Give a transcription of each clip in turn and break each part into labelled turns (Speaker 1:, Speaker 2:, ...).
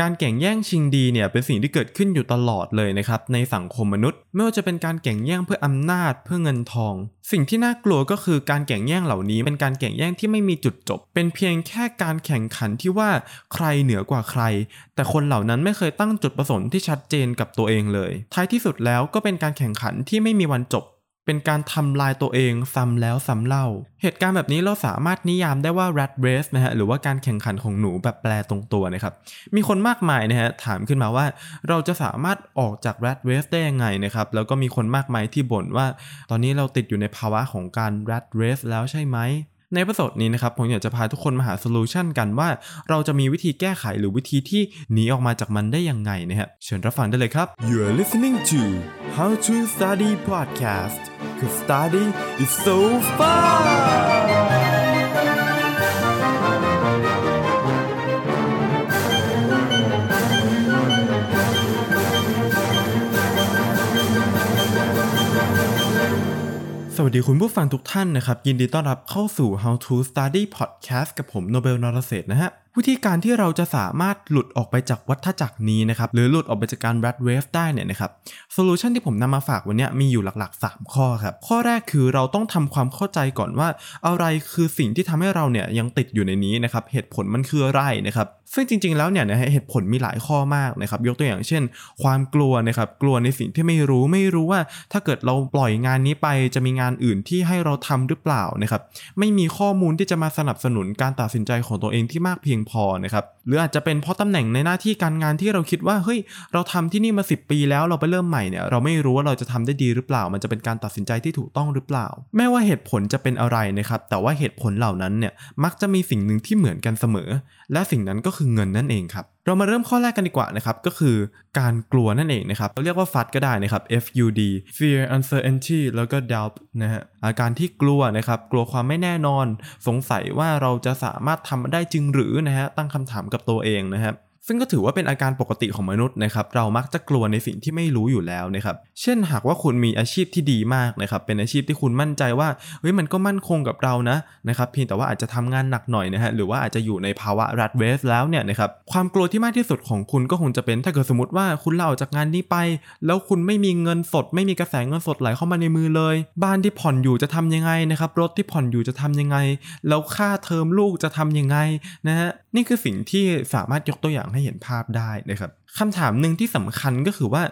Speaker 1: การแข่งแย่งชิงดีเนี่ยเป็นสิ่งที่เกิดขึ้นอยู่ตลอดเลยนะครับในสังคมมนุษย์ ไม่ว่าจะเป็นการแข่งแย่งเพื่ออำนาจเพื่อเงินทอง สิ่งที่น่ากลัวก็คือการแข่งแย่งเหล่านี้ เป็นการแข่งแย่งที่ไม่มีจุดจบ เป็นเพียงแค่การแข่งขันที่ว่าใครเหนือกว่าใคร แต่คนเหล่านั้นไม่เคยตั้งจุดประสงค์ที่ชัดเจนกับตัวเองเลย ท้ายที่สุดแล้วก็เป็นการแข่งขันที่ไม่มีวันจบ เป็นการทำลายตัวเองซ้ำแล้วซ้ำเล่า เหตุการณ์แบบนี้เราสามารถนิยามได้ว่า rat race นะฮะหรือว่าการแข่งขันของหนูแบบแปลตรงตัวนะครับ มีคนมากมายนะฮะถามขึ้นมาว่าเราจะสามารถออกจาก rat race ได้ยังไงนะครับ แล้วก็มีคนมากมายที่บ่นว่า ตอนนี้เราติดอยู่ในภาวะของการ rat race แล้วใช่ไหม ในประสดนี้นะครับผมอยากจะพาทุกคนมาหาโซลูชันกันว่าเราจะมีวิธีแก้ไขหรือวิธีที่หนีออกมาจากมันได้ยังไงนะฮะเชิญรับฟังได้เลยครับ
Speaker 2: You're listening to How to Study Podcast cause study is so fun
Speaker 1: สวัสดีคุณผู้ฟังทุกท่านนะครับ ยินดีต้อนรับเข้าสู่ How to Study Podcast กับผมโนเบลนรเศษนะฮะ วิธีการที่เราจะสามารถหลุดออกไปจากวัฏจักรนี้นะครับหรือหลุดออกไปจากการ rat race ได้เนี่ยนะครับ solution ที่ผมนำมาฝากวันนี้มีอยู่หลักๆ 3 ข้อครับ ข้อแรกคือเราต้องทำความเข้าใจก่อนว่า อะไรคือสิ่งที่ทำให้เราเนี่ยยังติดอยู่ในนี้นะครับเหตุผลมันคืออะไรนะครับซึ่งจริงๆแล้วเนี่ยนะฮะเหตุผลมีหลายข้อมากนะครับยกตัวอย่างเช่น ความกลัวนะครับกลัวในสิ่งที่ไม่รู้ไม่รู้ว่า ถ้าเกิดเราปล่อยงานนี้ไปจะมีงานอื่นที่ให้เราทำหรือเปล่านะครับไม่มีข้อมูลที่จะมาสนับสนุนการตัดสินใจของตัวเองที่มากเพียงพอนะครับหรืออาจจะเป็นเพราะตำแหน่งในหน้าที่การงานที่เราคิดว่าเฮ้ยเราทำที่นี่มา 10 ปีแล้วเราไปเริ่มใหม่เนี่ยเราไม่รู้ว่าเราจะทำได้ดีหรือเปล่า มันจะเป็นการตัดสินใจที่ถูกต้องหรือเปล่า แม้ว่าเหตุผลจะเป็นอะไรนะครับแต่ว่าเหตุผลเหล่านั้นเนี่ยมักจะมีสิ่งหนึ่งที่เหมือนกันเสมอ และสิ่งนั้นก็คือเงินนั่นเองครับ เรามาเริ่มข้อแรกกันดีกว่านะครับ ก็คือการกลัวนั่นเองนะครับเราเรียกว่าฟัดก็ได้นะครับ F U D fear uncertainty แล้วก็ doubt นะฮะอาการที่กลัวนะครับ กลัวความไม่แน่นอน สงสัยว่าเราจะสามารถทำได้จริงหรือนะฮะตั้งคำถามกับตัวเองนะครับ ซึ่งก็ถือว่าเป็นอาการปกติของมนุษย์นะครับเรามักจะกลัวในสิ่งที่ไม่รู้อยู่แล้วนะครับเช่นหากว่าคุณมีอาชีพที่ดีมากนะครับเป็นอาชีพที่คุณมั่นใจว่าเฮ้ยมันก็มั่นคงกับเรานะนะครับเพียงแต่ว่าอาจจะทำงานหนักหน่อยนะฮะหรือว่าอาจจะอยู่ในภาวะรัดเวสแล้วเนี่ยนะครับความกลัวที่มากที่สุดของคุณก็คงจะเป็นถ้าเกิดสมมติว่าคุณลาออกจากงานนี้ไป แล้วคุณไม่มีเงินสด ไม่มีกระแสเงินสดไหลเข้ามาในมือเลย บ้านที่ผ่อนอยู่จะทำยังไงนะครับรถที่ผ่อนอยู่จะทำยังไง แล้วค่าเทอมลูกจะทำยังไงนะฮะ นี่คือสิ่งที่สามารถยกตัวอย่างให้เห็นภาพได้นะครับคำถามหนึ่งที่สำคัญก็คือว่า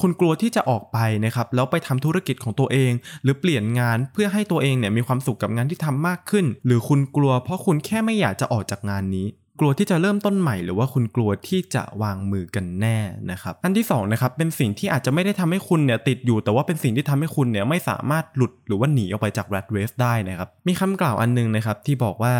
Speaker 1: คุณกลัวที่จะออกไปนะครับแล้วไปทำธุรกิจของตัวเอง หรือเปลี่ยนงานเพื่อให้ตัวเองเนี่ยมีความสุขกับงานที่ทำมากขึ้น หรือคุณกลัวเพราะคุณแค่ไม่อยากจะออกจากงานนี้ กลัวที่จะเริ่มต้นใหม่หรือว่าคุณกลัวที่จะวางมือกันแน่นะครับอันที่สองนะครับเป็นสิ่งที่อาจจะไม่ได้ทำให้คุณเนี่ยติดอยู่ แต่ว่าเป็นสิ่งที่ทำให้คุณเนี่ยไม่สามารถหลุดหรือว่าหนีออกไปจาก rat race ได้นะครับมีคำกล่าวอันนึงนะครับที่บอกว่า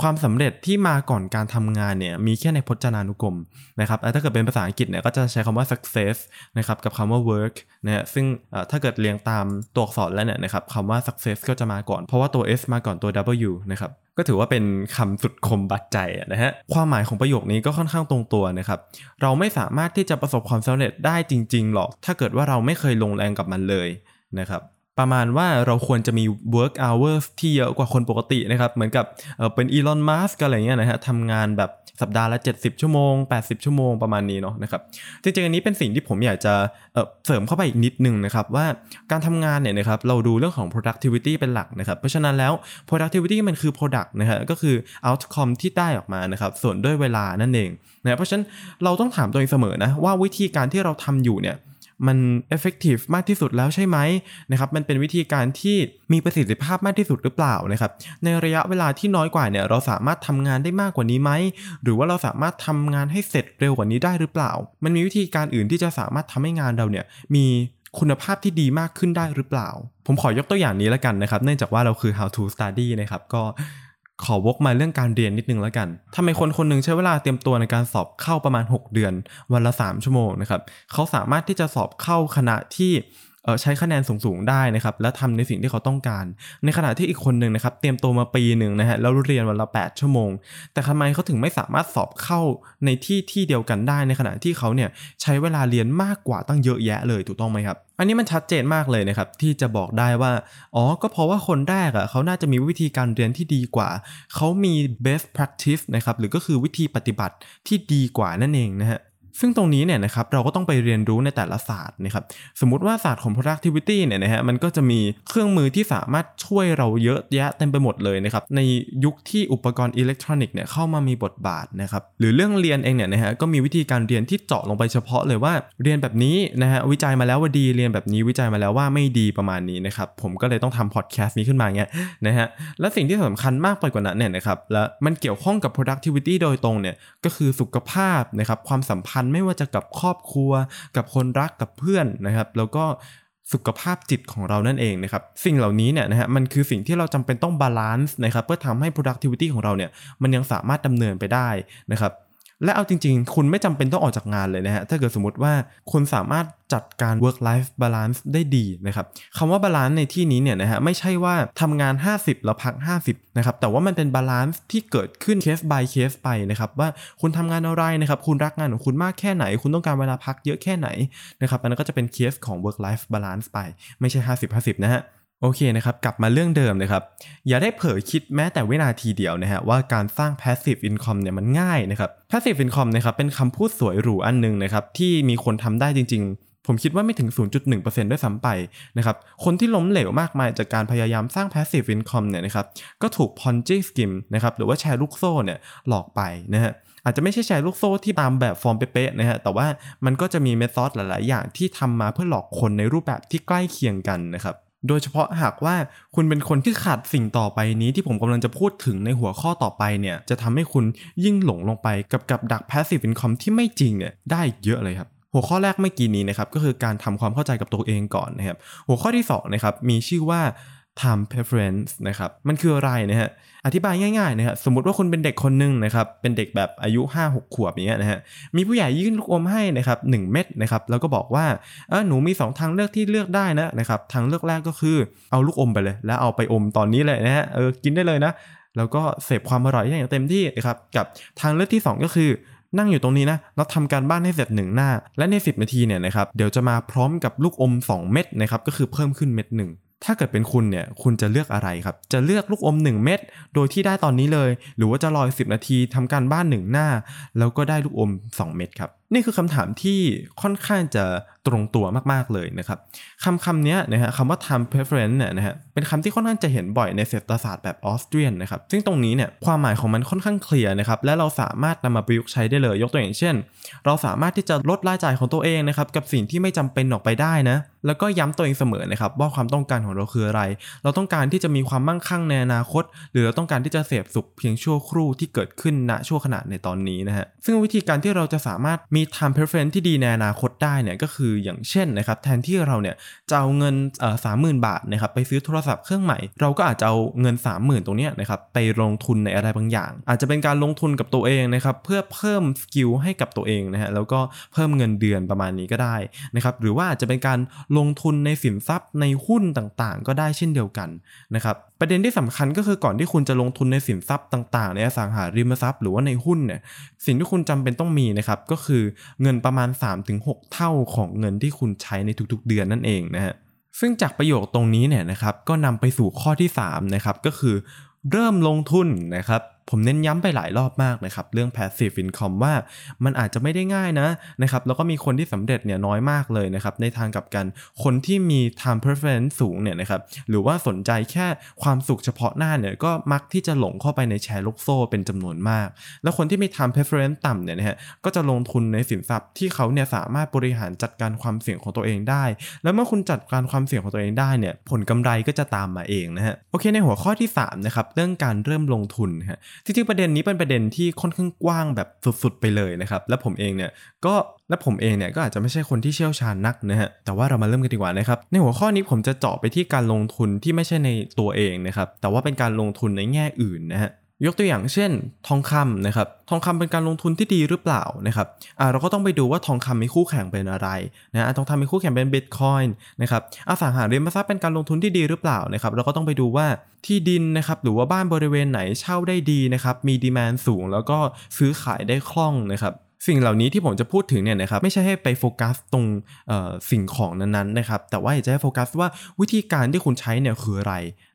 Speaker 1: ความสำเร็จที่มาก่อนการทำงานเนี่ยมีแค่ในพจนานุกรมนะครับถ้าเกิดเป็นภาษาอังกฤษเนี่ยก็จะใช้คำว่า success นะครับกับคำว่า work นะฮะซึ่งถ้าเกิดเรียงตามตัวอักษรแล้วเนี่ยนะครับคำว่า success ก็จะมาก่อน เพราะว่าตัว S มาก่อนตัว W นะครับก็ถือว่าเป็นคำสุดคมบัดใจนะฮะความหมายของประโยคนี้ก็ค่อนข้างตรงตัวนะครับเราไม่สามารถที่จะประสบความสำเร็จได้จริง ๆ หรอก ถ้าเกิดว่าเราไม่เคยลงแรงกับมันเลยนะครับ ประมาณว่าเราควรจะมี work hours ที่เยอะกว่าคนปกตินะครับ เหมือนกับเเป็นอีลอน มัสก์อะไรเงี้ยนะฮะทำงานแบบสัปดาห์ละ 70 ชั่วโมง 80 ชั่วโมงประมาณนี้เนาะนะครับจริงๆอันนี้เป็นสิ่งที่ผมอยากจะเเสริมเข้าไปอีกนิดนึงนะครับ ว่าการทำงานเนี่ยนะครับเราดูเรื่องของ productivity เป็นหลักนะครับ เพราะฉะนั้นแล้ว productivity มันคือ product นะฮะก็คือ outcome ที่ได้ออกมานะครับส่วนด้วยเวลานั่นเองนะเพราะฉะนั้นเราต้องถามตัวเองเสมอนะว่าวิธีการที่เราทำอยู่เนี่ย มัน effective มากที่สุดแล้วใช่ไหมนะครับมันเป็นวิธีการที่มีประสิทธิภาพมากที่สุดหรือเปล่านะครับในระยะเวลาที่น้อยกว่าเนี่ยเราสามารถทำงานได้มากกว่านี้ไหมหรือว่าเราสามารถทำงานให้เสร็จเร็วกว่านี้ได้หรือเปล่า มันมีวิธีการอื่นที่จะสามารถทำให้งานเราเนี่ยมีคุณภาพที่ดีมากขึ้นได้หรือเปล่า ผมขอยกตัวอย่างนี้แล้วกันนะครับ เนื่องจากว่าเราคือ how to study นะครับ ก็ ขอวกมาเรื่องการเรียนนิดนึงแล้วกันทำไมคนคนหนึ่งใช้เวลาเตรียมตัวในการสอบเข้าประมาณ 6 เดือน วันละ 3 ชั่วโมงนะครับ เขาสามารถที่จะสอบเข้าคณะที่ ใช้คะแนนสูงๆได้นะครับและทำในสิ่งที่เขาต้องการ ในขณะที่อีกคนหนึ่งนะครับเตรียมตัวมาปีหนึ่งนะฮะแล้วเรียนวันละ 8 ชั่วโมง แต่ทำไมเขาถึงไม่สามารถสอบเข้าในที่ที่เดียวกันได้ในขณะที่เขาเนี่ยใช้เวลาเรียนมากกว่าตั้งเยอะแยะเลยถูกต้องไหมครับอันนี้มันชัดเจนมากเลยนะครับที่จะบอกได้ว่าอ๋อก็เพราะว่าคนแรกอะเขาน่าจะมีวิธีการเรียนที่ดีกว่า เขามี best practice นะครับหรือก็คือวิธีปฏิบัติที่ดีกว่านั่นเองนะฮะ ซึ่งตรงนี้เนี่ยนะครับเราก็ต้องไปเรียนรู้ในแต่ละศาสตร์นะครับสมมติว่าศาสตร์ของ productivity เนี่ยนะฮะมันก็จะมีเครื่องมือที่สามารถช่วยเราเยอะแยะเต็มไปหมดเลยนะครับในยุคที่อุปกรณ์อิเล็กทรอนิกส์เนี่ยเข้ามามีบทบาทนะครับหรือเรื่องเรียนเองเนี่ยนะฮะก็มีวิธีการเรียนที่เจาะลงไปเฉพาะเลยว่าเรียนแบบนี้นะฮะวิจัยมาแล้วว่าดีเรียนแบบนี้วิจัยมาแล้วว่าไม่ดีประมาณนี้นะครับผมก็เลยต้องทำพอดแคสต์นี้ขึ้นมาเงี้ยนะฮะและสิ่งที่สำคัญมากไปกว่านั้นเนี่ยนะครับและมันเกี่ยวข้องกับ productivity โดยตรงเนี่ยก็คือสุขภาพนะครับความสัมพันธ์ไม่ว่าจะกับครอบครัว กับคนรักกับเพื่อนนะครับ แล้วก็สุขภาพจิตของเรานั่นเองนะครับ สิ่งเหล่านี้เนี่ยนะฮะมันคือสิ่งที่เราจำเป็นต้อง balance นะครับเพื่อทำให้ productivity ของเราเนี่ยมันยังสามารถดำเนินไปได้นะครับ และเอาจริง ๆ คุณไม่จำเป็นต้องออกจากงานเลยนะฮะ ถ้าเกิดสมมติว่าคุณสามารถจัดการ work life balance ได้ดีนะครับคำว่า balance ในที่นี้เนี่ยนะฮะไม่ใช่ว่าทำงาน 50 แล้วพัก 50 นะครับ แต่ว่ามันเป็น balance ที่เกิดขึ้น case by case ไปนะครับ ว่าคุณทำงานอะไรนะครับ คุณรักงานของคุณมากแค่ไหน คุณต้องการเวลาพักเยอะแค่ไหนนะครับอันนั้นก็จะเป็นเคสของ work life balance ไป ไม่ใช่ 50-50 นะฮะ โอเคนะครับกลับมาเรื่องเดิมนะครับ อย่าได้เผลอคิดแม้แต่วินาทีเดียวนะฮะว่าการสร้าง passive income เนี่ยมันง่ายนะครับ passive income นะครับเป็นคำพูดสวยหรูอันนึงนะครับที่มีคนทำได้จริง ๆ ผมคิดว่าไม่ถึง 0.1%ด้วยซ้ำไปนะครับคนที่ล้มเหลวมากมายจากการพยายามสร้าง passive income เนี่ยนะครับก็ถูก ponzi scheme นะครับหรือว่าแชร์ลูกโซ่เนี่ยหลอกไปนะฮะอาจจะไม่ใช่แชร์ลูกโซ่ที่ตามแบบฟอร์มเป๊ะๆนะฮะ แต่ว่ามันก็จะมีเมธอดหลาย ๆ อย่างที่ทำมาเพื่อหลอกคนในรูปแบบที่ใกล้เคียงกันนะครับ โดยเฉพาะหากว่าคุณเป็นคนที่ขาดสิ่งต่อไปนี้ที่ผมกำลังจะพูดถึงในหัวข้อต่อไปเนี่ยจะทำให้คุณยิ่งหลงลงไปกับกับดัก passive income ที่ไม่จริงเนี่ยได้เยอะเลยครับหัวข้อแรกเมื่อกี้นี้นะครับก็คือการทำความเข้าใจกับตัวเองก่อนนะครับหัวข้อที่2นะครับมีชื่อว่า time preference นะครับ มันคืออะไรนะฮะ อธิบายง่ายๆนะฮะ สมมติว่าคุณเป็นเด็กคนหนึ่งนะครับ เป็นเด็กแบบอายุ 5-6 ขวบอย่างเงี้ยนะฮะ มีผู้ใหญ่ยื่นลูกอมให้นะครับ1เม็ดนะครับ แล้วก็บอกว่า เออหนูมี 2 ทางเลือกที่เลือกได้นะนะครับ ทางเลือกแรกก็คือ เอาลูกอมไปเลย แล้วเอาไปอมตอนนี้เลยนะฮะ เออ กินได้เลยนะ แล้วก็เสพความอร่อยอย่างเต็มที่นะครับ กับทางเลือกที่ 2 ก็คือนั่งอยู่ตรงนี้นะแล้วทำการบ้านให้เสร็จหนึ่งหน้า และใน 10 นาทีเนี่ยนะครับ เดี๋ยวจะมาพร้อมกับลูกอม 2 เม็ดนะครับ ก็คือเพิ่มขึ้นเม็ดหนึ่ง ถ้าเกิดเป็นคุณเนี่ยคุณจะเลือกอะไรครับ จะเลือกลูกอม 1 เม็ดโดยที่ได้ตอนนี้เลย หรือว่าจะรอ10 นาทีทำการบ้านหนึ่งหน้า แล้วก็ได้ลูกอม 2 เม็ดครับ นี่คือคำถามที่ค่อนข้างจะตรงตัวมากๆเลยนะครับคำคำนี้นะฮะคำว่า time preference เนี่ยนะฮะเป็นคำที่ค่อนข้างจะเห็นบ่อยในเศรษฐศาสตร์แบบออสเตรียนนะครับซึ่งตรงนี้เนี่ยความหมายของมันค่อนข้างเคลียร์นะครับและเราสามารถนำมาประยุกต์ใช้ได้เลย ยกตัวอย่างเช่น เราสามารถที่จะลดรายจ่ายของตัวเองนะครับกับสิ่งที่ไม่จำเป็นออกไปได้นะแล้วก็ย้ำตัวเองเสมอนะครับว่าความต้องการของเราคืออะไร เราต้องการที่จะมีความมั่งคั่งในอนาคต หรือเราต้องการที่จะเสพสุขเพียงชั่วครู่ที่เกิดขึ้นณชั่วขณะในตอนนี้นะฮะซึ่งวิธีการที่เราจะสามารถมี time preference ที่ดีในอนาคตได้เนี่ยก็คืออย่างเช่นนะครับแทนที่เราเนี่ยจะเอาเงินสามหมื่นบาทนะครับไปซื้อโทรศัพท์เครื่องใหม่ เราก็อาจจะเอาเงิน 3 0,000 ตรงนี้นะครับไปลงทุนในอะไรบางอย่าง อาจจะเป็นการลงทุนกับตัวเองนะครับเพื่อเพิ่มสกิลให้กับตัวเองนะฮะแล้วก็เพิ่มเงินเดือนประมาณนี้ก็ได้นะครับหรือว่าอาจจะเป็นการลงทุนในสินทรัพย์ในหุ้นต่างๆ ก็ได้เช่นเดียวกันนะครับ ประเด็นที่สำคัญก็คือก่อนที่คุณจะลงทุนในสินทรัพย์ต่างๆ ในอสังหาริมทรัพย์หรือว่าในหุ้นเนี่ยสิ่งที่คุณจำเป็นต้องมีนะครับก็คือเงินประมาณ 3-6 เท่าของเงินที่คุณใช้ในทุกๆ เดือนนั่นเองนะฮะซึ่งจากประโยคตรงนี้เนี่ยนะครับก็นำไปสู่ข้อที่3นะครับก็คือเริ่มลงทุนนะครับ ผมเน้นย้ำไปหลายรอบมากนะครับเรื่อง passive income ว่ามันอาจจะไม่ได้ง่ายนะนะครับแล้วก็มีคนที่สำเร็จเนี่ยน้อยมากเลยนะครับในทางกับกันคนที่มี time preference สูงเนี่ยนะครับหรือว่าสนใจแค่ความสุขเฉพาะหน้าเนี่ยก็มักที่จะหลงเข้าไปในแชร์ลูกโซ่เป็นจำนวนมาก แล้วคนที่มี time preference ต่ำเนี่ยนะฮะก็จะลงทุนในสินทรัพย์ที่เขาเนี่ยสามารถบริหารจัดการความเสี่ยงของตัวเองได้ แล้วเมื่อคุณจัดการความเสี่ยงของตัวเองได้เนี่ยผลกำไรก็จะตามมาเองนะฮะโอเคในหัวข้อที่3นะครับเรื่องการเริ่มลงทุนฮะจริงๆประเด็นนี้เป็นประเด็นที่ค่อนข้างกว้างแบบสุดๆไปเลยนะครับ และผมเองเนี่ยก็และผมเองเนี่ยก็อาจจะไม่ใช่คนที่เชี่ยวชาญนักนะฮะแต่ว่าเรามาเริ่มกันดีกว่านะครับ ในหัวข้อนี้ผมจะเจาะไปที่การลงทุนที่ไม่ใช่ในตัวเองนะครับแต่ว่าเป็นการลงทุนในแง่อื่นนะฮะ ยกตัวอย่างเช่น ทองคำนะครับ ทองคำเป็นการลงทุนที่ดีหรือเปล่านะครับอ่าเราก็ต้องไปดูว่าทองคำมีคู่แข่งเป็นอะไรนะทองคำมีคู่แข่งเป็นบิตคอยน์นะครับอสังหาริมทรัพย์เป็นการลงทุนที่ดีหรือเปล่านะครับ เราก็ต้องไปดูว่าที่ดินนะครับหรือว่าบ้านบริเวณไหนเช่าได้ดีนะครับมีดีมานสูง แล้วก็ซื้อขายได้คล่องนะครับสิ่งเหล่านี้ที่ผมจะพูดถึงเนี่ยนะครับไม่ใช่ให้ไปโฟกัสตรงสิ่งของนั้นๆนะครับแต่ว่าอยากจะให้โฟกัสว่าวิธีการที่คุณใช้เนี่ยคืออะไร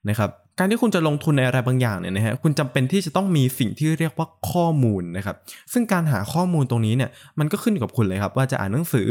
Speaker 1: นะครับ การที่คุณจะลงทุนในอะไรบางอย่างเนี่ยนะฮะคุณจำเป็นที่จะต้องมีสิ่งที่เรียกว่าข้อมูลนะครับซึ่งการหาข้อมูลตรงนี้เนี่ยมันก็ขึ้นอยู่กับคุณเลยครับ ว่าจะอ่านหนังสือ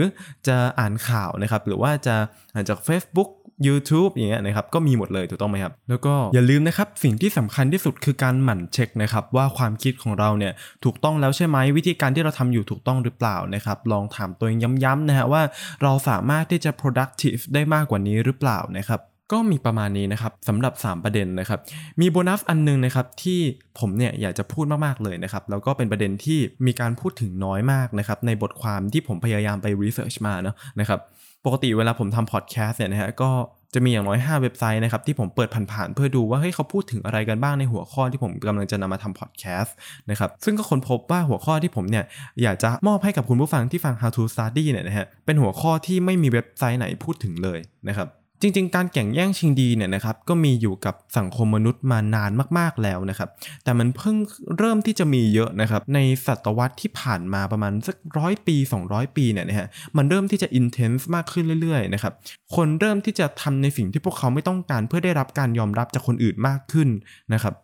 Speaker 1: จะอ่านข่าวนะครับหรือว่าจะอ่านจาก Facebook YouTube อย่างเงี้ยนะครับก็มีหมดเลยถูกต้องไหมครับ แล้วก็อย่าลืมนะครับสิ่งที่สำคัญที่สุดคือการหมั่นเช็คนะครับว่าความคิดของเราเนี่ยถูกต้องแล้วใช่ไหมวิธีการที่เราทำอยู่ถูกต้องหรือเปล่านะครับลองถามตัวเองย้ำๆนะฮะว่าเราสามารถที่จะ productive ได้มากกว่านี้หรือเปล่านะครับ ก็มีประมาณนี้นะครับสำหรับ 3 ประเด็นนะครับ มีโบนัสอันนึงนะครับที่ผมเนี่ยอยากจะพูดมากๆเลยนะครับแล้วก็เป็นประเด็นที่มีการพูดถึงน้อยมากนะครับในบทความที่ผมพยายามไปรีเสิร์ชมาเนาะนะครับปกติเวลาผมทำพอดแคสต์เนี่ยนะฮะก็จะมีอย่างน้อย 5 เว็บไซต์นะครับที่ผมเปิดผ่านๆเพื่อดูว่าเฮ้ยเขาพูดถึงอะไรกันบ้างในหัวข้อที่ผมกำลังจะนำมาทำพอดแคสต์นะครับซึ่งก็ค้นพบว่าหัวข้อที่ผมเนี่ยอยากจะมอบให้กับคุณผู้ฟังที่ฟัง How to Study เนี่ยนะฮะเป็นหัวข้อที่ไม่มีเว็บไซต์ไหนพูดถึงเลยนะครับ จริงๆ การแข่งแย่งชิงดีเนี่ยนะครับก็มีอยู่กับสังคมมนุษย์มานานมากๆแล้วนะครับ แต่มันเพิ่งเริ่มที่จะมีเยอะนะครับ ในศตวรรษที่ผ่านมาประมาณสักร้อยปี 200 ปีเนี่ยนะฮะมันเริ่มที่จะอินเทนส์มากขึ้นเรื่อยๆนะครับคนเริ่มที่จะทำในสิ่งที่พวกเขาไม่ต้องการ เพื่อได้รับการยอมรับจากคนอื่นมากขึ้นนะครับ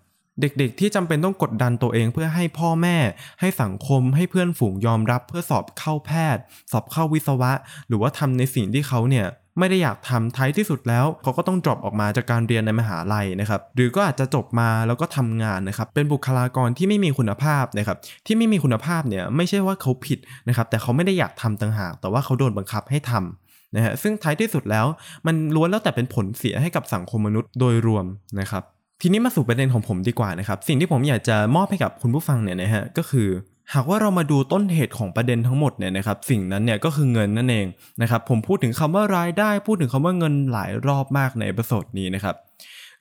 Speaker 1: เด็กๆ ที่จำเป็นต้องกดดันตัวเองเพื่อให้พ่อแม่ ให้สังคม ให้เพื่อนฝูงยอมรับ เพื่อสอบเข้าแพทย์ สอบเข้าวิศวะ หรือว่าทำในสิ่งที่เขาเนี่ย ไม่ได้อยากทำท้ายที่สุดแล้ว เขาก็ต้อง drop ออกมาจากการเรียนในมหาลัยนะครับ หรือก็อาจจะจบมาแล้วก็ทำงานนะครับ เป็นบุคลากรที่ไม่มีคุณภาพนะครับ ที่ไม่มีคุณภาพเนี่ยไม่ใช่ว่าเขาผิดนะครับ แต่เขาไม่ได้อยากทำต่างหาก แต่ว่าเขาโดนบังคับให้ทำนะฮะ ซึ่งท้ายที่สุดแล้ว มันล้วนแล้วแต่เป็นผลเสียให้กับสังคมมนุษย์โดยรวมนะครับ ทีนี้มาสู่ประเด็นของผมดีกว่านะครับ สิ่งที่ผมอยากจะมอบให้กับคุณผู้ฟังเนี่ยนะฮะ ก็คือ หากว่าเรามาดูต้นเหตุของประเด็นทั้งหมดเนี่ยนะครับสิ่งนั้นเนี่ยก็คือเงินนั่นเองนะครับผมพูดถึงคำว่ารายได้ พูดถึงคำว่าเงินหลายรอบมากในประสดนี้นะครับ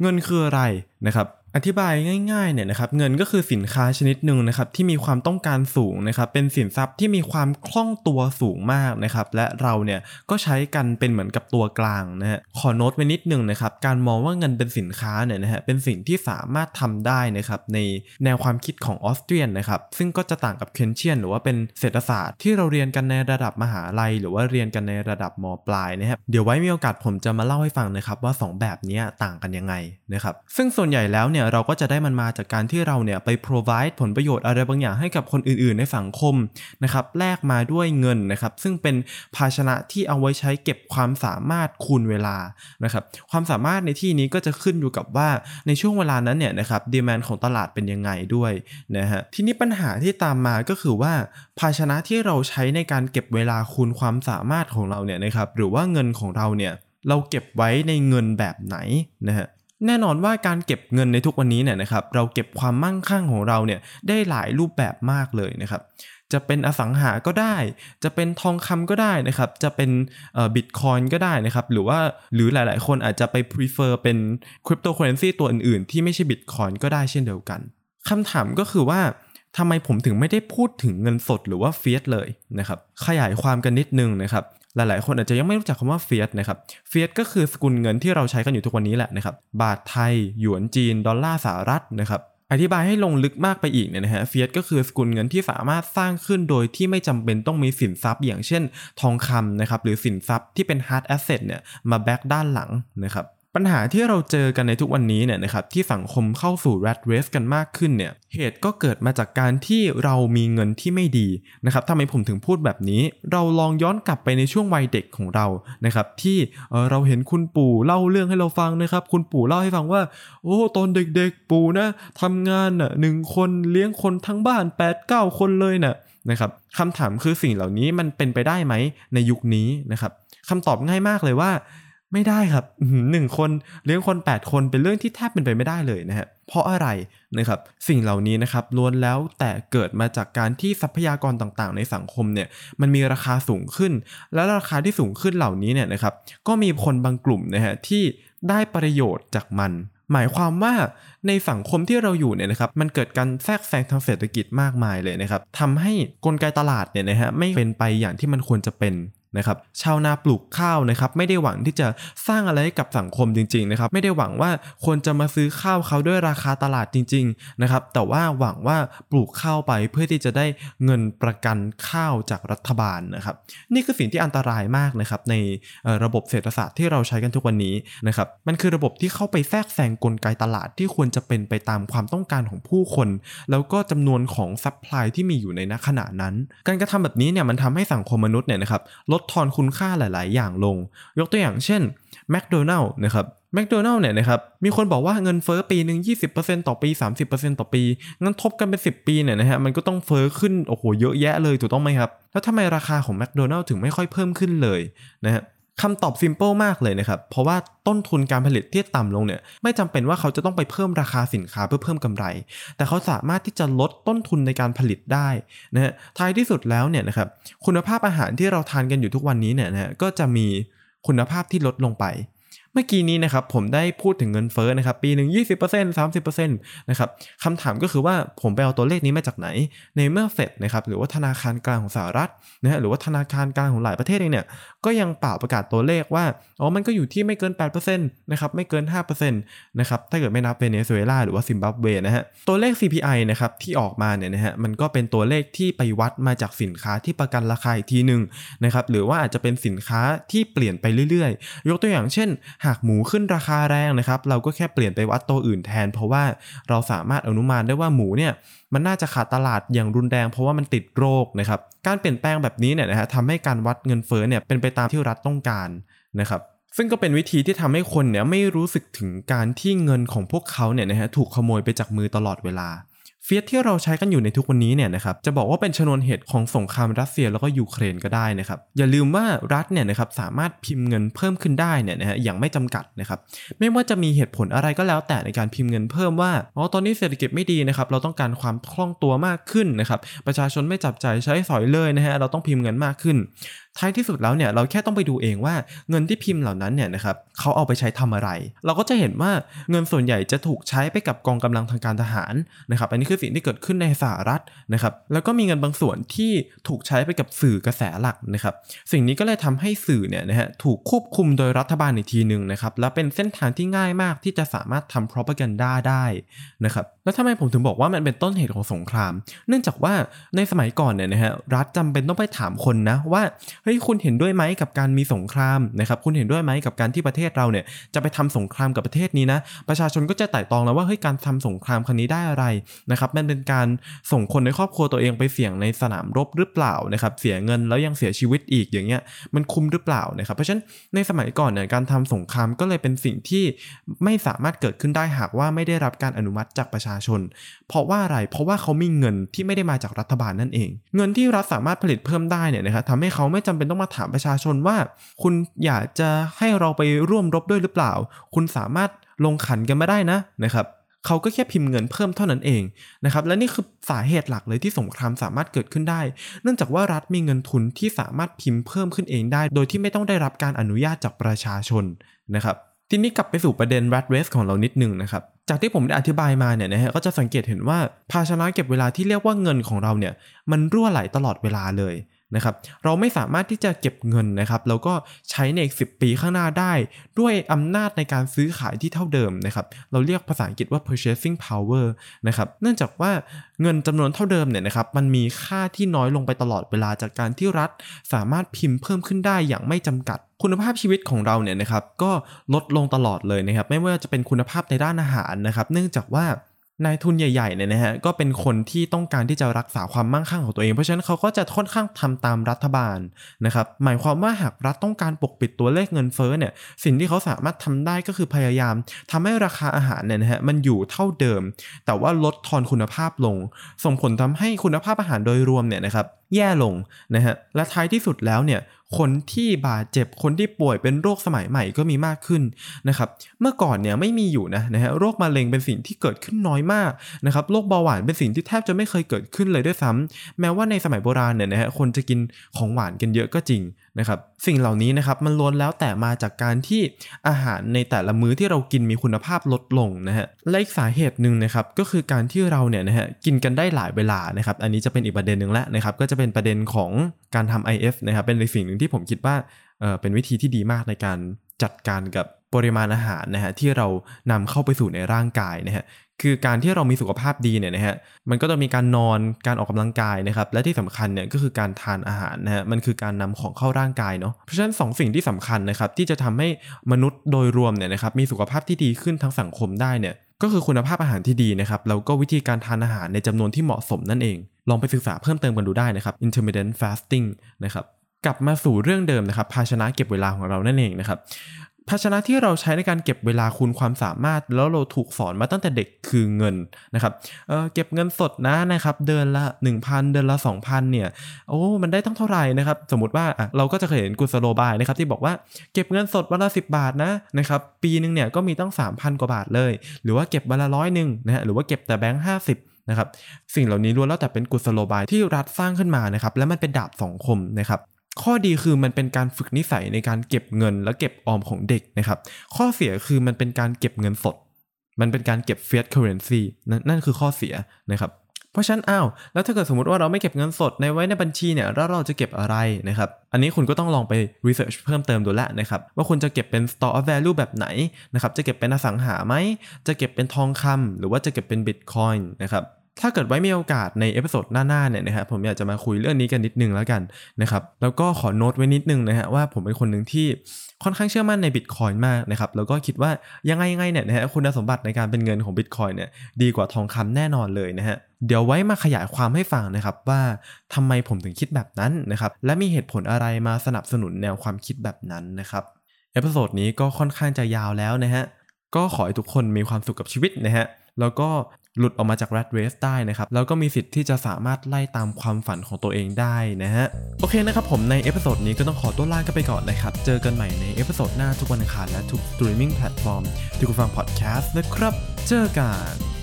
Speaker 1: เงินคืออะไรนะครับ อธิบายง่ายๆเนี่ยนะครับเงินก็คือสินค้าชนิดหนึ่งนะครับที่มีความต้องการสูงนะครับเป็นสินทรัพย์ที่มีความคล่องตัวสูงมากนะครับและเราเนี่ยก็ใช้กันเป็นเหมือนกับตัวกลางนะฮะขอโน้ตไว้นิดนึงนะครับการมองว่าเงินเป็นสินค้าเนี่ยนะฮะเป็นสิ่งที่สามารถทำได้นะครับในแนวความคิดของออสเตรียนนะครับซึ่งก็จะต่างกับเคนเชียนหรือว่าเป็นเศรษฐศาสตร์ที่เราเรียนกันในระดับมหาลัย หรือว่าเรียนกันในระดับมปลายนะครับเดี๋ยวไว้มีโอกาสผมจะมาเล่าให้ฟังนะครับว่า 2 แบบนี้ต่างกันยังไงนะครับซึ่งส่วนใหญ่แล้วเนี่ยเราก็จะได้มันมาจากการที่เราเนี่ยไป provide ผลประโยชน์อะไรบางอย่างให้กับคนอื่นๆ ในสังคมนะครับแลกมาด้วยเงินนะครับซึ่งเป็นภาชนะที่เอาไว้ใช้เก็บความสามารถคูณเวลานะครับความสามารถในที่นี้ก็จะขึ้นอยู่กับว่าในช่วงเวลานั้นเนี่ยนะครับดีแมนของตลาดเป็นยังไงด้วยนะฮะทีนี้ปัญหาที่ตามมาก็คือว่า ภาชนะที่เราใช้ในการเก็บเวลาคูณความสามารถของเราเนี่ยนะครับหรือว่าเงินของเราเนี่ยเราเก็บไว้ในเงินแบบไหนนะฮะ แน่นอนว่าการเก็บเงินในทุกวันนี้เนี่ยนะครับเราเก็บความมั่งคั่งของเราเนี่ยได้หลายรูปแบบมากเลยนะครับจะเป็นอสังหาก็ได้ จะเป็นทองคำก็ได้นะครับ จะเป็นบิตคอยน์ก็ได้นะครับ หรือว่าหรือหลายๆ คนอาจจะไป prefer เป็นคริปโตเคอเรนซีตัวอื่นๆ ที่ไม่ใช่บิตคอยน์ก็ได้เช่นเดียวกันคำถามก็คือว่าทำไมผมถึงไม่ได้พูดถึงเงินสดหรือว่า fiat เลยนะครับ ขยายความกันนิดนึงนะครับ หลายๆ คนอาจจะยังไม่รู้จักคำว่า fiat นะครับ fiat ก็คือสกุลเงินที่เราใช้กันอยู่ทุกวันนี้แหละนะครับบาทไทย หยวนจีน ดอลลาร์สหรัฐนะครับอธิบายให้ลงลึกมากไปอีกเนี่ยนะฮะ fiat ก็คือสกุลเงินที่สามารถสร้างขึ้นโดยที่ไม่จำเป็นต้องมีสินทรัพย์อย่างเช่น ทองคำนะครับหรือสินทรัพย์ที่เป็น hard asset เนี่ยมา back ด้านหลังนะครับ ปัญหาที่เราเจอกันในทุกวันนี้เนี่ยนะครับที่สังคมเข้าสู่ rat race กันมากขึ้นเนี่ยเหตุก็เกิดมาจากการที่เรามีเงินที่ไม่ดีนะครับทำไมผมถึงพูดแบบนี้ เราลองย้อนกลับไปในช่วงวัยเด็กของเรานะครับที่เเราเห็นคุณปู่เล่าเรื่องให้เราฟังนะครับคุณปู่เล่าให้ฟังว่า โอ้ตอนเด็กๆปู่นะทำงานน่ะหนึ่งคนเลี้ยงคนทั้งบ้าน 8-9 คนเลยนะ่ะนะครับคำถามคือสิ่งเหล่านี้มันเป็นไปได้ไหมในยุคนี้นะครับคำตอบง่ายมากเลยว่า ไม่ได้ครับหนึ่งคนเลี้ยงคน 8 คนเป็นเรื่องที่แทบเป็นไปไม่ได้เลยนะฮะเพราะอะไรนะครับสิ่งเหล่านี้นะครับล้วนแล้วแต่เกิดมาจากการที่ทรัพยากรต่างๆ ในสังคมเนี่ยมันมีราคาสูงขึ้น และราคาที่สูงขึ้นเหล่านี้เนี่ยนะครับก็มีคนบางกลุ่มนะฮะที่ได้ประโยชน์จากมันหมายความว่าในสังคมที่เราอยู่เนี่ยนะครับมันเกิดการแทรกแซงทางเศรษฐกิจมากมายเลยนะครับทำให้กลไกตลาดเนี่ยนะฮะไม่เป็นไปอย่างที่มันควรจะเป็น นะครับชาวนาปลูกข้าวนะครับไม่ได้หวังที่จะสร้างอะไรให้กับสังคมจริงๆนะครับไม่ได้หวังว่าคนจะมาซื้อข้าวเขาด้วยราคาตลาดจริงๆนะครับแต่ว่าหวังว่าปลูกข้าวไปเพื่อที่จะได้เงินประกันข้าวจากรัฐบาลนะครับนี่คือสิ่งที่อันตรายมากนะครับในระบบเศรษฐศาสตร์ที่เราใช้กันทุกวันนี้นะครับมันคือระบบที่เข้าไปแทรกแซงกลไกตลาดที่ควรจะเป็นไปตามความต้องการของผู้คน แล้วก็จำนวนของ supply ที่มีอยู่ในณขณะนั้น การกระทำแบบนี้เนี่ยมันทำให้สังคมมนุษย์เนี่ยนะครับลดทอนคุณค่าหลาย ๆ อย่างลง ยกตัวอย่างเช่นแมคโดนัลล์นะครับแมคโดนัลล์เนี่ยนะครับมีคนบอกว่าเงินเฟ้อปีหนึ่ง20%ต่อปี 30%ต่อปี งั้นทบกันเป็น 10 ปีเนี่ยนะฮะมันก็ต้องเฟ้อขึ้นโอ้โหเยอะแยะเลยถูกต้องไหมครับ แล้วทำไมราคาของแมคโดนัลล์ถึงไม่ค่อยเพิ่มขึ้นเลยนะฮะ คำตอบซิมเปิลมากเลยนะครับ เพราะว่าต้นทุนการผลิตที่ต่ำลงเนี่ยไม่จำเป็นว่าเขาจะต้องไปเพิ่มราคาสินค้าเพื่อเพิ่มกำไร แต่เขาสามารถที่จะลดต้นทุนในการผลิตได้นะฮะท้ายที่สุดแล้วเนี่ยนะครับคุณภาพอาหารที่เราทานกันอยู่ทุกวันนี้เนี่ยนะฮะก็จะมีคุณภาพที่ลดลงไป เมื่อกี้นี้นะครับผมได้พูดถึงเงินเฟ้อนะครับปีหนึ่ง20% 30%นะครับคำถามก็คือว่าผมไปเอาตัวเลขนี้มาจากไหน ในเมื่อเฟดนะครับหรือว่าธนาคารกลางของสหรัฐนะฮะหรือว่าธนาคารกลางของหลายประเทศเองเนี่ย ก็ยังเป่าประกาศตัวเลขว่าอ๋อมันก็อยู่ที่ไม่เกิน 8%นะครับไม่เกิน 5%นะครับถ้าเกิดไม่นับเวเนซุเอลาหรือว่าซิมบับเวนะฮะตัวเลข CPI นะครับที่ออกมาเนี่ยนะฮะมันก็เป็นตัวเลขที่ไปวัดมาจากสินค้าที่ประกันราคาอีกทีหนึ่งนะครับหรือว่าอาจจะเป็นสินค้าที่เปลี่ยนไปเรื่อยๆ ยกตัวอย่างเช่น หากหมูขึ้นราคาแรงนะครับเราก็แค่เปลี่ยนไปวัดตัวอื่นแทน เพราะว่าเราสามารถอนุมานได้ว่าหมูเนี่ย มันน่าจะขาดตลาดอย่างรุนแรง เพราะว่ามันติดโรคนะครับ การเปลี่ยนแปลงแบบนี้เนี่ยนะฮะทำให้การวัดเงินเฟ้อเนี่ยเป็นไปตามที่รัฐต้องการนะครับซึ่งก็เป็นวิธีที่ทำให้คนเนี่ยไม่รู้สึกถึงการที่เงินของพวกเขาเนี่ยนะฮะถูกขโมยไปจากมือตลอดเวลา เฟียสที่เราใช้กันอยู่ในทุกวันนี้เนี่ยนะครับจะบอกว่าเป็นชนวนเหตุของสงครามรัสเซียแล้วก็ยูเครนก็ได้นะครับอย่าลืมว่ารัฐเนี่ยนะครับสามารถพิมพ์เงินเพิ่มขึ้นได้เนี่ยนะฮะอย่างไม่จำกัดนะครับไม่ว่าจะมีเหตุผลอะไรก็แล้วแต่ในการพิมพ์เงินเพิ่มว่าอ๋อตอนนี้เศรษฐกิจไม่ดีนะครับเราต้องการความคล่องตัวมากขึ้นนะครับประชาชนไม่จับใจใช้สอยเลยนะฮะเราต้องพิมพ์เงินมากขึ้น ท้ายที่สุดแล้วเนี่ยเราแค่ต้องไปดูเองว่าเงินที่พิมพ์เหล่านั้นเนี่ยนะครับเขาเอาไปใช้ทำอะไร เราก็จะเห็นว่าเงินส่วนใหญ่จะถูกใช้ไปกับกองกำลังทางการทหารนะครับอันนี้คือสิ่งที่เกิดขึ้นในสหรัฐนะครับแล้วก็มีเงินบางส่วนที่ถูกใช้ไปกับสื่อกระแสหลักนะครับสิ่งนี้ก็เลยทำให้สื่อเนี่ยนะฮะถูกควบคุมโดยรัฐบาลอีกทีหนึ่งนะครับและเป็นเส้นทางที่ง่ายมากที่จะสามารถทำ propaganda ได้นะครับแล้วทำไมผมถึงบอกว่ามันเป็นต้นเหตุของสงคราม เนื่องจากว่าในสมัยก่อนเนี่ยนะฮะรัฐจำเป็นต้องไปถามคนนะว่าเฮ้ยคุณเห็นด้วยไหมกับการมีสงครามนะครับคุณเห็นด้วยไหมกับการที่ประเทศเราเนี่ยจะไปทำสงครามกับประเทศนี้นะประชาชนก็จะไต่ตองแล้วว่าเฮ้ยการทำสงครามครั้งนี้ได้อะไรนะครับมันเป็นการส่งคนในครอบครัวตัวเองไปเสี่ยงในสนามรบหรือเปล่านะครับเสียเงินแล้วยังเสียชีวิตอีกอย่างเงี้ยมันคุ้มหรือเปล่านะครับเพราะฉะนั้นในสมัยก่อนเนี่ยการทำสงครามก็เลยเป็นสิ่งที่ไม่สามารถเกิดขึ้นได้หากว่าไม่ได้รับการอนุมัติจากประชาชน เพราะว่าอะไรเพราะว่าเขามีเงินที่ไม่ได้มาจากรัฐบาลนั่นเอง เงินที่รัฐสามารถผลิตเพิ่มได้เนี่ยนะครับทำให้เขาไม่จำเป็นต้องมาถามประชาชนว่า คุณอยากจะให้เราไปร่วมรบด้วยหรือเปล่า คุณสามารถลงขันกันมาได้นะนะครับเขาก็แค่พิมพ์เงินเพิ่มเท่านั้นเองนะครับและนี่คือสาเหตุหลักเลยที่สงครามสามารถเกิดขึ้นได้ เนื่องจากว่ารัฐมีเงินทุนที่สามารถพิมพ์เพิ่มขึ้นเองได้ โดยที่ไม่ต้องได้รับการอนุญาตจากประชาชนนะครับทีนี้กลับไปสู่ประเด็น rat race ของเรานิดนึงนะครับ จากที่ผมได้อธิบายมาเนี่ยนะฮะก็จะสังเกตเห็นว่าภาชนะเก็บเวลาที่เรียกว่าเงินของเราเนี่ยมันรั่วไหลตลอดเวลาเลย นะครับเราไม่สามารถที่จะเก็บเงินนะครับแล้วก็ใช้ในอีก10 ปีข้างหน้าได้ ด้วยอำนาจในการซื้อขายที่เท่าเดิมนะครับเราเรียกภาษาอังกฤษว่า purchasing power นะครับเนื่องจากว่าเงินจำนวนเท่าเดิมเนี่ยนะครับมันมีค่าที่น้อยลงไปตลอดเวลาจากการที่รัฐสามารถพิมพ์เพิ่มขึ้นได้อย่างไม่จำกัดคุณภาพชีวิตของเราเนี่ยนะครับก็ลดลงตลอดเลยนะครับไม่ว่าจะเป็นคุณภาพในด้านอาหารนะครับ เนื่องจากว่า นายทุนใหญ่ๆเนี่ยนะฮะก็เป็นคนที่ต้องการที่จะรักษาความมั่งคั่งของตัวเอง เพราะฉะนั้นเขาก็จะค่อนข้างทำตามรัฐบาลนะครับหมายความว่าหากรัฐต้องการปกปิดตัวเลขเงินเฟ้อเนี่ยสิ่งที่เขาสามารถทำได้ก็คือพยายามทำให้ราคาอาหารเนี่ยนะฮะมันอยู่เท่าเดิม แต่ว่าลดทอนคุณภาพลง ส่งผลทำให้คุณภาพอาหารโดยรวมเนี่ยนะครับแย่ลงนะฮะและท้ายที่สุดแล้วเนี่ย คนที่บาดเจ็บคนที่ป่วยเป็นโรคสมัยใหม่ก็มีมากขึ้นนะครับเมื่อก่อนเนี่ยไม่มีอยู่นะนะฮะโรคมะเร็งเป็นสิ่งที่เกิดขึ้นน้อยมากนะครับโรคเบาหวานเป็นสิ่งที่แทบจะไม่เคยเกิดขึ้นเลยด้วยซ้ำแม้ว่าในสมัยโบราณเนี่ยนะฮะคนจะกินของหวานกันเยอะก็จริง นะครับสิ่งเหล่านี้นะครับมันล้วนแล้วแต่มาจากการที่อาหารในแต่ละมื้อที่เรากินมีคุณภาพลดลงนะฮะและอีกสาเหตุหนึ่งนะครับก็คือการที่เราเนี่ยนะฮะกินกันได้หลายเวลานะครับอันนี้จะเป็นอีกประเด็นหนึ่งแล้วนะครับก็จะเป็นประเด็นของการทำ IF นะครับเป็นในสิ่งหนึ่งที่ผมคิดว่าเออเป็นวิธีที่ดีมากในการจัดการกับปริมาณอาหารนะฮะที่เรานำเข้าไปสู่ในร่างกายนะฮะคือการที่เรามีสุขภาพดีเนี่ยนะฮะมันก็ต้องมีการนอนการออกกำลังกายนะครับและที่สำคัญเนี่ยก็คือการทานอาหารนะฮะมันคือการนำของเข้าร่างกายเนาะเพราะฉะนั้นสองสิ่งที่สำคัญนะครับที่จะทำให้มนุษย์โดยรวมเนี่ยนะครับมีสุขภาพที่ดีขึ้นทั้งสังคมได้เนี่ยก็คือคุณภาพอาหารที่ดีนะครับแล้วก็วิธีการทานอาหารในจำนวนที่เหมาะสมนั่นเอง ลองไปศึกษาเพิ่มเติมกันดูได้นะครับ intermittent fasting นะครับกลับมาสู่เรื่องเดิมนะครับภาชนะเก็บเวลาของเรานั่นเองนะครับ ภาชนะที่เราใช้ในการเก็บเวลาคูณความสามารถ แล้วเราถูกสอนมาตั้งแต่เด็กคือเงินนะครับเเก็บเงินสดนะนะครับเดือนละ 1,000 เดือนละ 2,000เนี่ยโอ้มันได้ตั้งเท่าไหร่นะครับสมมติว่าเราก็จะเคยเห็นกุศโลบายนะครับที่บอกว่าเก็บเงินสดวันละ 10 บาทนะนะครับปีหนึ่งเนี่ยก็มีตั้ง 3,000 กว่าบาทเลย หรือว่าเก็บวันละร้อยหนึ่งนะฮะหรือว่าเก็บแต่แบงค์ห้าสิบนะครับสิ่งเหล่านี้ล้วนแล้วแต่เป็นกุศโลบายที่รัฐสร้างขึ้นมานะครับและมันเป็นดาบสองคมนะครับ ข้อดีคือมันเป็นการฝึกนิสัยในการเก็บเงินและเก็บออมของเด็กนะครับ ข้อเสียคือมันเป็นการเก็บเงินสด มันเป็นการเก็บ fiat currency นั่นนั่นคือข้อเสียนะครับเพราะฉะนั้นอ้าวแล้วถ้าเกิดสมมติว่าเราไม่เก็บเงินสดในไว้ในบัญชีเนี่ยแล้วเราจะเก็บอะไรนะครับ อันนี้คุณก็ต้องลองไป research เพิ่มเติมดูแล้วนะครับ ว่าคุณจะเก็บเป็น store of value แบบไหนนะครับ จะเก็บเป็นอสังหาไหม จะเก็บเป็นทองคำหรือว่าจะเก็บเป็น bitcoin นะครับ ถ้าเกิดไว้มีโอกาสใน episode หน้าๆเนี่ยนะครับผมอยากจะมาคุยเรื่องนี้กันนิดนึงแล้วกันนะครับแล้วก็ขอโน้ตไว้นิดนึงนะฮะว่าผมเป็นคนหนึ่งที่ค่อนข้างเชื่อมั่นในบิตคอยน์มากนะครับแล้วก็คิดว่ายังไงยังไงเนี่ยนะฮะคุณสมบัติในการเป็นเงินของบิตคอยน์เนี่ยดีกว่าทองคำแน่นอนเลยนะฮะเดี๋ยวไว้มาขยายความให้ฟังนะครับว่าทำไมผมถึงคิดแบบนั้นนะครับและมีเหตุผลอะไรมาสนับสนุนแนวความคิดแบบนั้นนะครับ episode นี้ก็ค่อนข้างจะยาวแล้วนะฮะก็ขอให้ทุกคนมีความสุขกับชีวิตนะฮะแล้วก็ หลุดออกมาจาก rat race ได้นะครับ แล้วก็มีสิทธิ์ที่จะสามารถไล่ตามความฝันของตัวเองได้นะฮะ โอเคนะครับผมใน episode นี้ก็ต้องขอตัวลากันไปก่อนนะครับ เจอกันใหม่ใน episode หน้าทุกวันอังคารและทุก streaming platform ที่คุณฟังพอดแคสต์นะครับ เจอกัน